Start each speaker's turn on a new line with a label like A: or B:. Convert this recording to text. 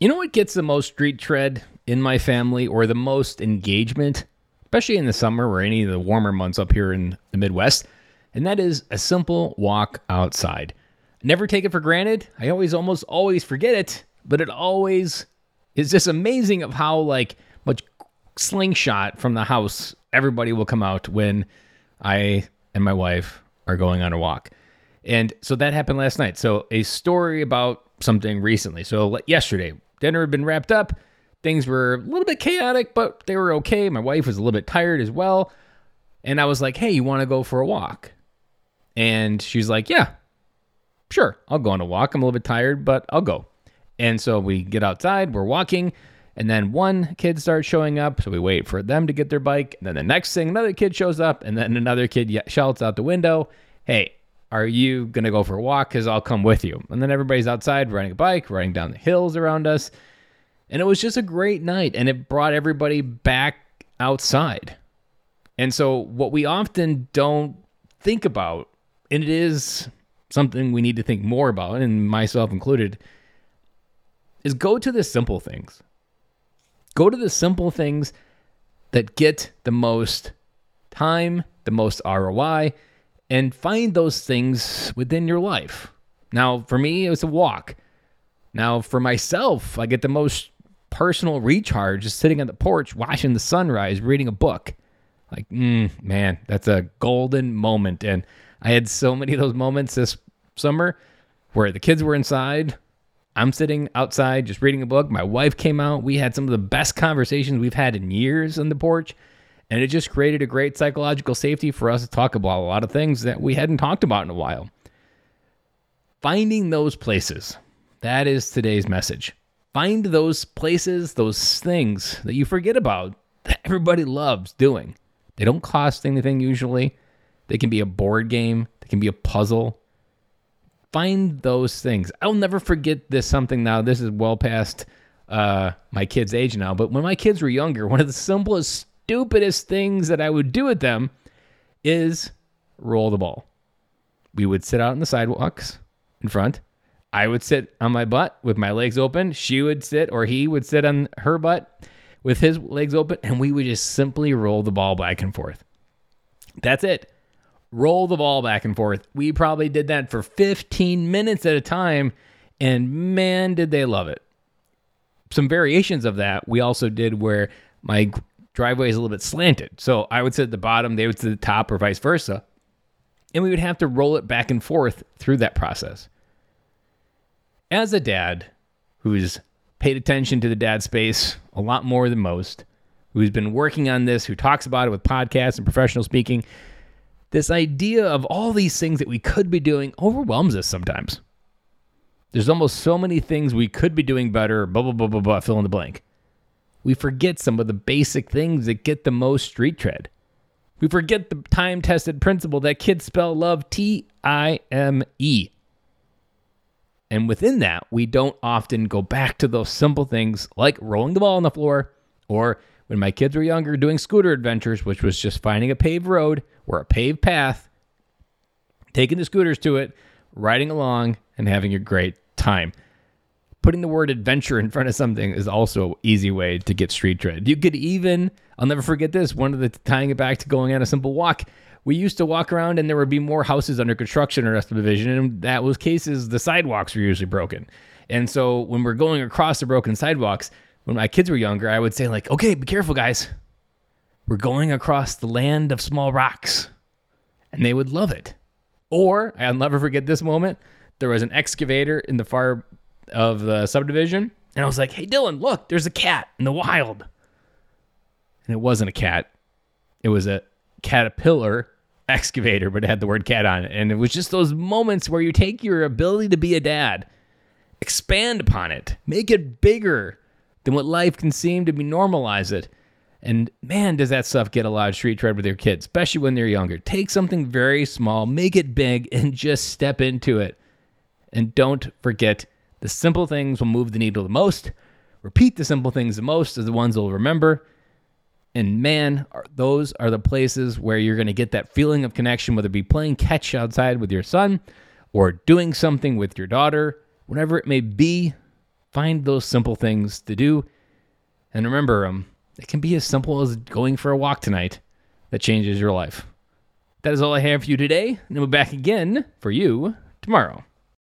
A: You know what gets the most street tread in my family or the most engagement, especially in the summer or any of the warmer months up here in the Midwest? And that is a simple walk outside. Never take it for granted. I always almost always forget it, but it always is just amazing of how like much slingshot from the house everybody will come out when I and my wife are going on a walk. And so that happened last night. So a story about something recently. So yesterday, dinner had been wrapped up. Things were a little bit chaotic, but they were okay. My wife was a little bit tired as well. And I was like, hey, you want to go for a walk? And she's like, yeah, sure, I'll go on a walk. I'm a little bit tired, but I'll go. And so we get outside, we're walking, and then one kid starts showing up. So we wait for them to get their bike. And then the next thing, another kid shows up, and then another kid shouts out the window, hey, are you going to go for a walk? Because I'll come with you. And then everybody's outside riding a bike, riding down the hills around us. And it was just a great night. And it brought everybody back outside. And so, what we often don't think about, and it is something we need to think more about, and myself included, is go to the simple things. Go to the simple things that get the most time, the most ROI, and find those things within your life. Now, for me, it was a walk. Now, for myself, I get the most personal recharge just sitting on the porch, watching the sunrise, reading a book. Like, mm, man, that's a golden moment. And I had so many of those moments this summer where the kids were inside. I'm sitting outside just reading a book. My wife came out. We had some of the best conversations we've had in years on the porch. And it just created a great psychological safety for us to talk about a lot of things that we hadn't talked about in a while. Finding those places. That is today's message. Find those places, those things that you forget about that everybody loves doing. They don't cost anything usually. They can be a board game, they can be a puzzle. Find those things. I'll never forget this something now. This is well past uh, my kids' age now, but when my kids were younger, one of the simplest stupidest things that I would do with them is roll the ball. We would sit out on the sidewalks in front. I would sit on my butt with my legs open. She would sit, or he would sit on her butt with his legs open, and we would just simply roll the ball back and forth. That's it. Roll the ball back and forth. We probably did that for 15 minutes at a time, and man, did they love it. Some variations of that we also did where my driveway is a little bit slanted. So I would sit at the bottom, they would sit at the top, or vice versa. And we would have to roll it back and forth through that process. As a dad who's paid attention to the dad space a lot more than most, who's been working on this, who talks about it with podcasts and professional speaking, this idea of all these things that we could be doing overwhelms us sometimes. There's almost so many things we could be doing better, blah, blah, blah, blah, blah, fill in the blank we forget some of the basic things that get the most street tread. We forget the time tested principle that kids spell love T I M E. And within that, we don't often go back to those simple things like rolling the ball on the floor or when my kids were younger doing scooter adventures, which was just finding a paved road or a paved path, taking the scooters to it, riding along, and having a great time putting the word adventure in front of something is also an easy way to get street tread. You could even, I'll never forget this, one of the tying it back to going on a simple walk. We used to walk around and there would be more houses under construction our subdivision, and that was cases the sidewalks were usually broken. And so when we're going across the broken sidewalks, when my kids were younger, I would say, like, okay, be careful, guys. We're going across the land of small rocks. And they would love it. Or I'll never forget this moment. There was an excavator in the far of the subdivision. And I was like, hey, Dylan, look, there's a cat in the wild. And it wasn't a cat, it was a caterpillar excavator, but it had the word cat on it. And it was just those moments where you take your ability to be a dad, expand upon it, make it bigger than what life can seem to be, normalize it. And man, does that stuff get a lot of street tread with your kids, especially when they're younger. Take something very small, make it big, and just step into it. And don't forget the simple things will move the needle the most. Repeat the simple things the most as the ones they'll remember. And man, those are the places where you're going to get that feeling of connection, whether it be playing catch outside with your son or doing something with your daughter, whatever it may be. Find those simple things to do. And remember, um, it can be as simple as going for a walk tonight that changes your life. That is all I have for you today, and we'll be back again for you tomorrow.